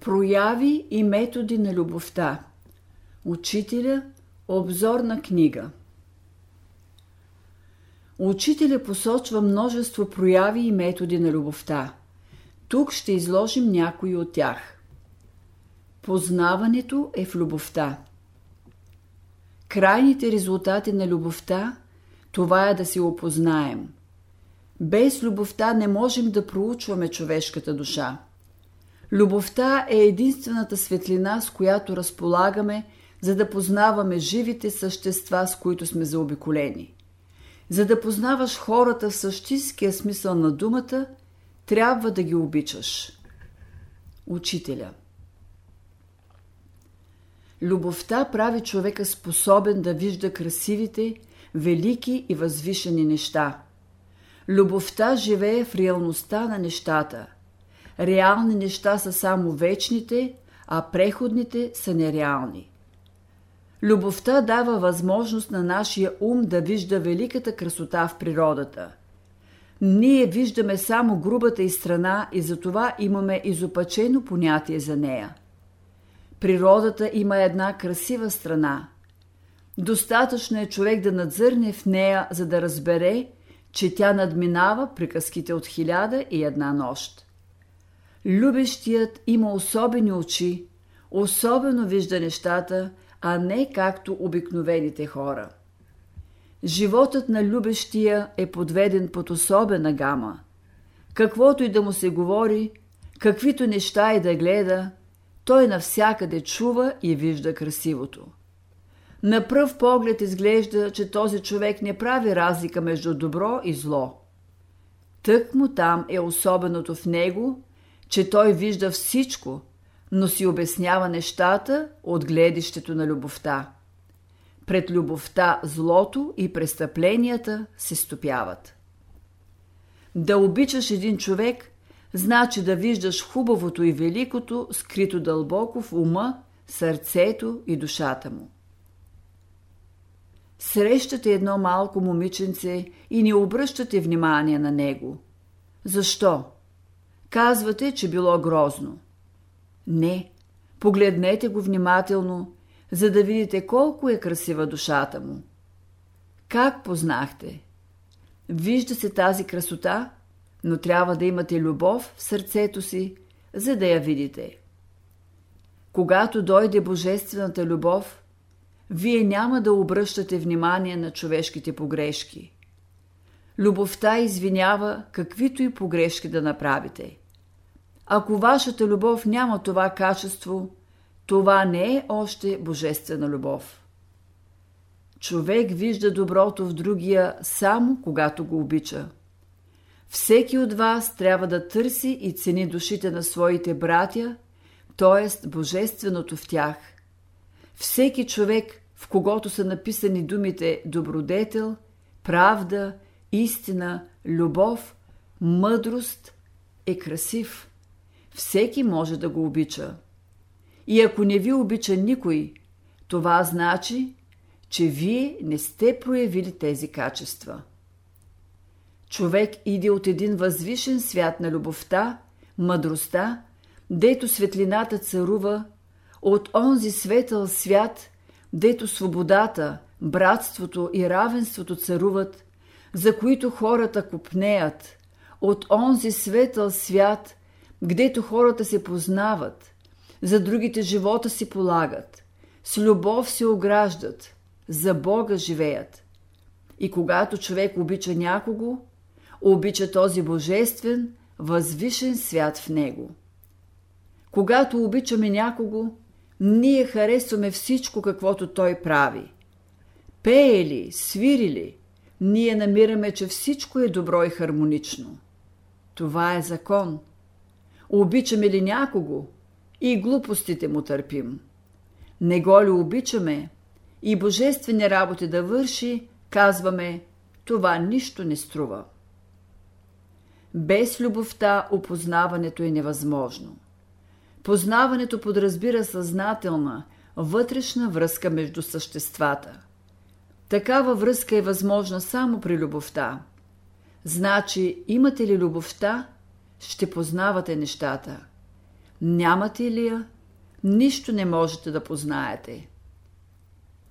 Прояви и методи на любовта. Учителя обзорна книга. Учителя посочва множество прояви и методи на любовта. Тук ще изложим някои от тях. Познаването е в любовта. Крайните резултати на любовта това е да се опознаем. Без любовта не можем да проучваме човешката душа. Любовта е единствената светлина, с която разполагаме, за да познаваме живите същества, с които сме заобиколени. За да познаваш хората в същинския смисъл на думата, трябва да ги обичаш. Учителя Любовта прави човека способен да вижда красивите, велики и възвишени неща. Любовта живее в реалността на нещата – Реални неща са само вечните, а преходните са нереални. Любовта дава възможност на нашия ум да вижда великата красота в природата. Ние виждаме само грубата и страна и затова имаме изопачено понятие за нея. Природата има една красива страна. Достатъчно е човек да надзърне в нея, за да разбере, че тя надминава приказките от хиляда и една нощ. Любещият има особени очи, особено вижда нещата, а не както обикновените хора. Животът на любещия е подведен под особена гама. Каквото и да му се говори, каквито неща и да гледа, той навсякъде чува и вижда красивото. На пръв поглед изглежда, че този човек не прави разлика между добро и зло. Тък му там е особеното в него, че той вижда всичко, но си обяснява нещата от гледището на любовта. Пред любовта злото и престъпленията се стопяват. Да обичаш един човек, значи да виждаш хубавото и великото, скрито дълбоко в ума, сърцето и душата му. Срещате едно малко момиченце и не обръщате внимание на него. Защо? Казвате, че било грозно. Не, погледнете го внимателно, за да видите колко е красива душата му. Как познахте? Вижда се тази красота, но трябва да имате любов в сърцето си, за да я видите. Когато дойде божествената любов, вие няма да обръщате внимание на човешките погрешки. Любовта извинява каквито и погрешки да направите. Ако вашата любов няма това качество, това не е още божествена любов. Човек вижда доброто в другия само когато го обича. Всеки от вас трябва да търси и цени душите на своите братя, т.е. божественото в тях. Всеки човек, в когото са написани думите добродетел, правда, истина, любов, мъдрост, е красив. Всеки може да го обича. И ако не ви обича никой, това значи, че вие не сте проявили тези качества. Човек иде от един възвишен свят на любовта, мъдростта, дето светлината царува, от онзи светъл свят, дето свободата, братството и равенството царуват, за които хората купнеят, от онзи светъл свят – гдето хората се познават, за другите живота си полагат, с любов се ограждат, за Бога живеят. И когато човек обича някого, обича този божествен, възвишен свят в него. Когато обичаме някого, ние харесваме всичко, каквото той прави. Пее ли, свири ли, ние намираме, че всичко е добро и хармонично. Това е закон – Обичаме ли някого и глупостите му търпим. Не го ли обичаме и божествени работи да върши, казваме, това нищо не струва. Без любовта опознаването е невъзможно. Познаването подразбира съзнателна, вътрешна връзка между съществата. Такава връзка е възможна само при любовта. Значи, имате ли любовта, ще познавате нещата. Нямате ли я? Нищо не можете да познаете.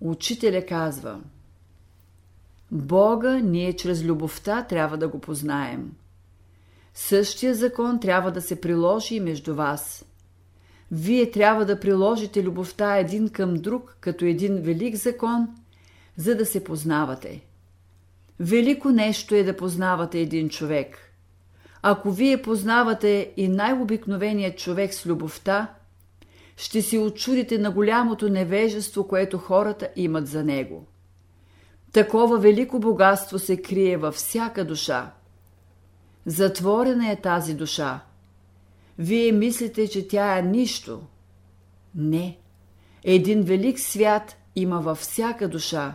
Учителя казва Бога ние чрез любовта трябва да го познаем. Същия закон трябва да се приложи и между вас. Вие трябва да приложите любовта един към друг като един велик закон, за да се познавате. Велико нещо е да познавате един човек. Ако вие познавате и най-обикновеният човек с любовта, ще си очудите на голямото невежество, което хората имат за него. Такова велико богатство се крие във всяка душа. Затворена е тази душа. Вие мислите, че тя е нищо. Не. Един велик свят има във всяка душа.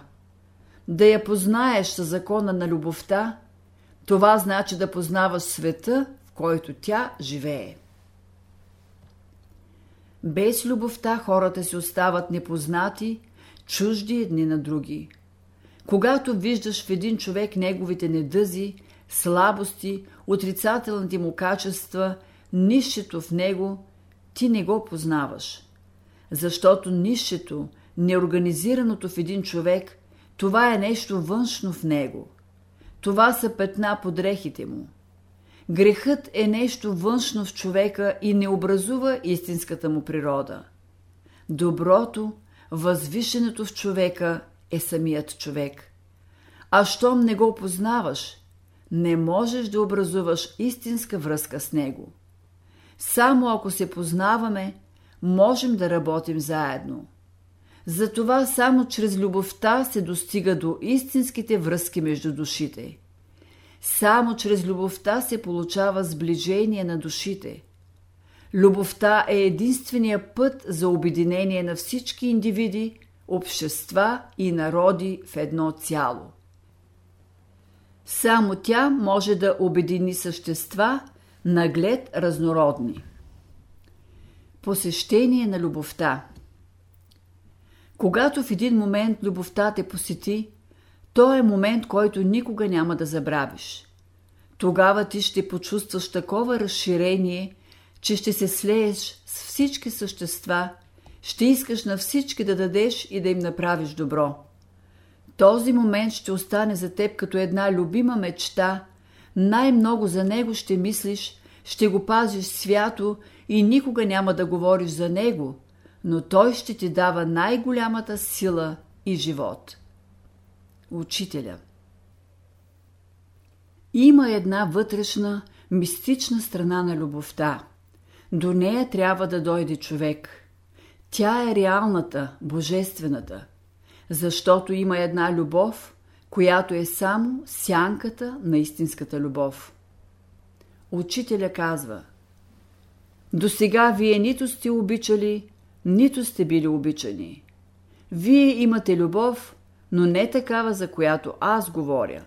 Да я познаеш със закона на любовта, това значи да познаваш света, в който тя живее. Без любовта хората си остават непознати, чужди едни на други. Когато виждаш в един човек неговите недъзи, слабости, отрицателните му качества, нището в него, ти не го познаваш. Защото нището, неорганизираното в един човек, това е нещо външно в него. Това са петна по дрехите му. Грехът е нещо външно в човека и не образува истинската му природа. Доброто, възвишеното в човека е самият човек. А щом не го познаваш, не можеш да образуваш истинска връзка с него. Само ако се познаваме, можем да работим заедно. Затова само чрез любовта се достига до истинските връзки между душите. Само чрез любовта се получава сближение на душите. Любовта е единствения път за обединение на всички индивиди, общества и народи в едно цяло. Само тя може да обедини същества, наглед разнородни. Посещение на любовта Когато в един момент любовта те посети, то е момент, който никога няма да забравиш. Тогава ти ще почувстваш такова разширение, че ще се слееш с всички същества, ще искаш на всички да дадеш и да им направиш добро. Този момент ще остане за теб като една любима мечта, най-много за него ще мислиш, ще го пазиш свято и никога няма да говориш за него, но той ще ти дава най-голямата сила и живот. Учителя Има една вътрешна, мистична страна на любовта. До нея трябва да дойде човек. Тя е реалната, божествената – защото има една любов, която е само сянката на истинската любов. Учителя казва До сега вие нито сте обичали, нито сте били обичани. Вие имате любов, но не такава, за която аз говоря.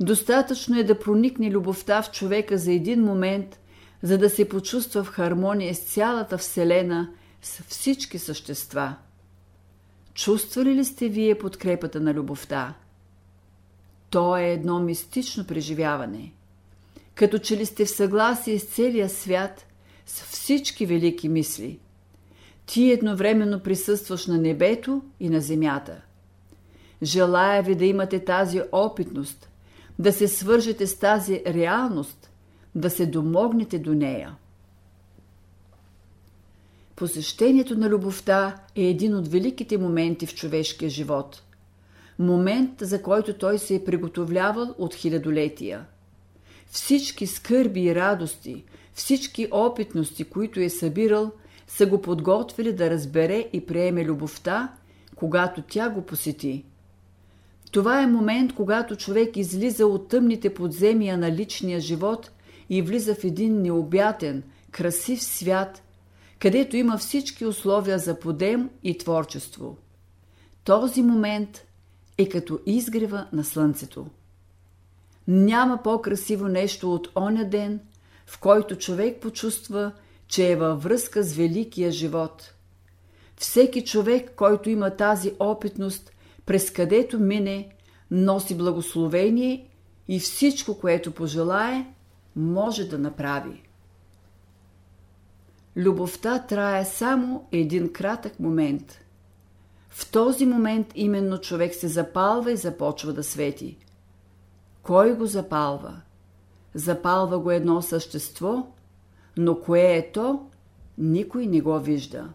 Достатъчно е да проникне любовта в човека за един момент, за да се почувства в хармония с цялата Вселена, с всички същества – Чувствали ли сте вие подкрепата на любовта? То е едно мистично преживяване. Като че ли сте в съгласие с целия свят, с всички велики мисли. Ти едновременно присъстваш на небето и на земята. Желая ви да имате тази опитност, да се свържете с тази реалност, да се домогнете до нея. Посещението на любовта е един от великите моменти в човешкия живот. Момент, за който той се е приготовлявал от хилядолетия. Всички скърби и радости, всички опитности, които е събирал, са го подготвили да разбере и приеме любовта, когато тя го посети. Това е момент, когато човек излиза от тъмните подземия на личния живот и влиза в един необятен, красив свят – където има всички условия за подем и творчество. Този момент е като изгрева на слънцето. Няма по-красиво нещо от оня ден, в който човек почувства, че е във връзка с великия живот. Всеки човек, който има тази опитност, през където мине, носи благословение и всичко, което пожелае, може да направи. любовта трае само един кратък момент. В този момент именно човек се запалва и започва да свети. Кой го запалва? Запалва го едно същество, но кое е то, никой не го вижда.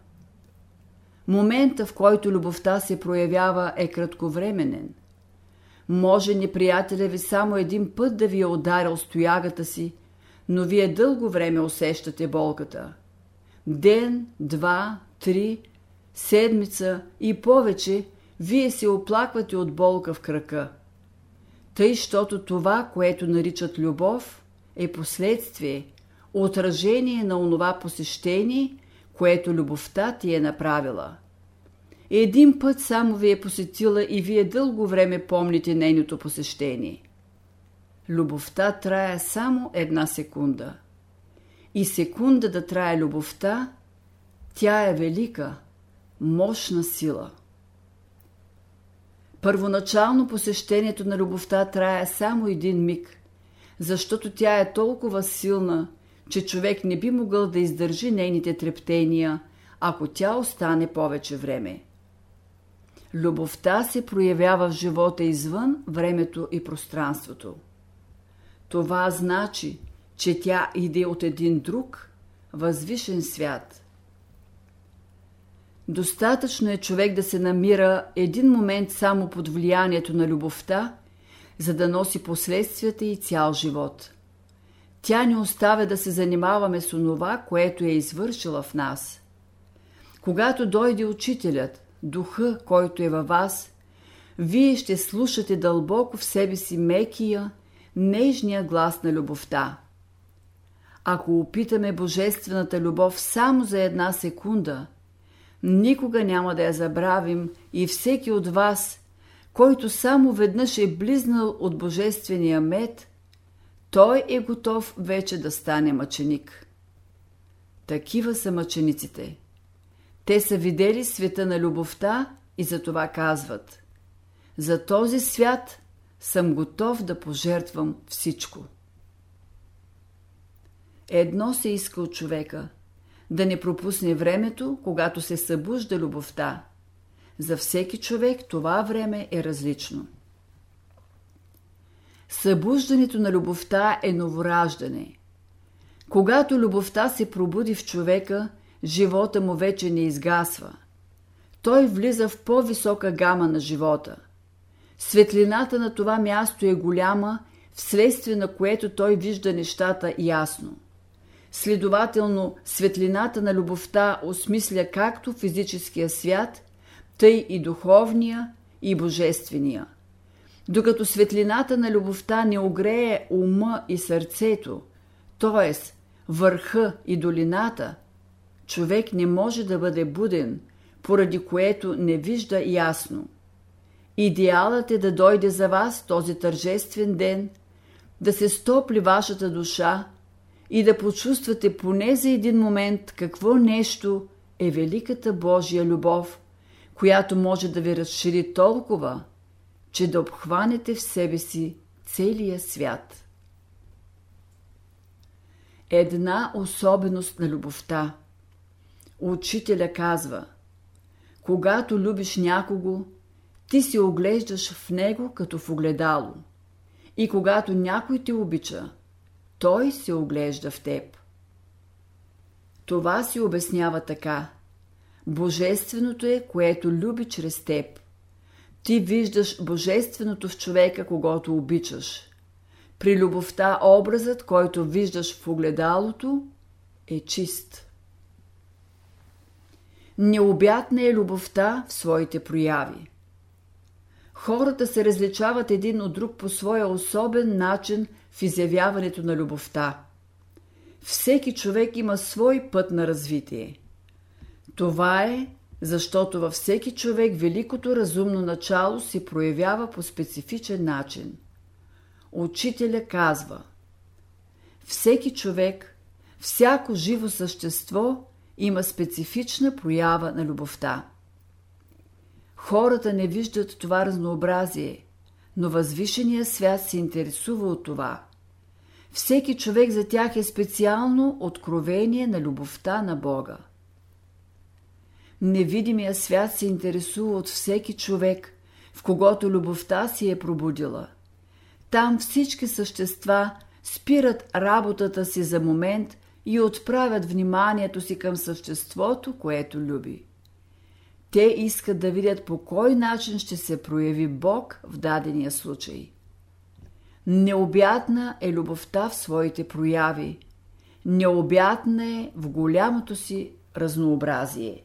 Момента, в който любовта се проявява, е кратковременен. Може неприятеля ви само един път да ви е ударил стоягата си, но вие дълго време усещате болката. Ден, два, три, седмица и повече вие се оплаквате от болка в крака. Тъй, щото това, което наричат любов, е последствие, отражение на онова посещение, което любовта ти е направила. Един път само ви е посетила и вие дълго време помните нейното посещение. Любовта трае само една секунда. И секунда да трае любовта, тя е велика, мощна сила. Първоначално посещението на любовта трае само един миг, защото тя е толкова силна, че човек не би могъл да издържи нейните трептения, ако тя остане повече време. Любовта се проявява в живота извън времето и пространството. Това значи, че тя иде от един друг, възвишен свят. Достатъчно е човек да се намира един момент само под влиянието на любовта, за да носи последствията и цял живот. Тя не оставя да се занимаваме с онова, което е извършила в нас. Когато дойде учителят, духа, който е във вас, вие ще слушате дълбоко в себе си мекия, нежния глас на любовта. Ако опитаме божествената любов само за една секунда, никога няма да я забравим и всеки от вас, който само веднъж е близнал от божествения мед, той е готов вече да стане мъченик. Такива са мъчениците. Те са видели света на любовта и за това казват За този свят съм готов да пожертвам всичко. Едно се иска от човека – да не пропусне времето, когато се събужда любовта. За всеки човек това време е различно. Събуждането на любовта е новораждане. Когато любовта се пробуди в човека, живота му вече не изгасва. Той влиза в по-висока гама на живота. Светлината на това място е голяма, вследствие на което той вижда нещата ясно. Следователно, светлината на любовта осмисля както физическия свят, тъй и духовния и божествения. Докато светлината на любовта не огрее ума и сърцето, т.е. върха и долината – човек не може да бъде буден, поради което не вижда ясно. Идеалът е да дойде за вас този тържествен ден, да се стопли вашата душа и да почувствате поне за един момент какво нещо е великата Божия любов, която може да ви разшири толкова, че да обхванете в себе си целия свят. Една особеност на любовта – Учителя казва, когато любиш някого, ти се оглеждаш в него като в огледало. И когато някой те обича, той се оглежда в теб. Това си обяснява така. Божественото е, което люби чрез теб. Ти виждаш божественото в човека, когато обичаш. При любовта образът, който виждаш в огледалото, е чист. Необятна е любовта в своите прояви. Хората се различават един от друг по своя особен начин в изявяването на любовта. Всеки човек има свой път на развитие. Това е, защото във всеки човек великото разумно начало се проявява по специфичен начин. Учителя казва Всеки човек, всяко живо същество има специфична проява на любовта. Хората не виждат това разнообразие, но възвишения свят се интересува от това. всеки човек за тях е специално откровение на любовта на Бога. Невидимия свят се интересува от всеки човек, в когото любовта си е пробудила. Там всички същества спират работата си за момент и отправят вниманието си към съществото, което люби. Те искат да видят по кой начин ще се прояви Бог в дадения случай. Необятна е любовта в своите прояви. Необятна е в голямото си разнообразие.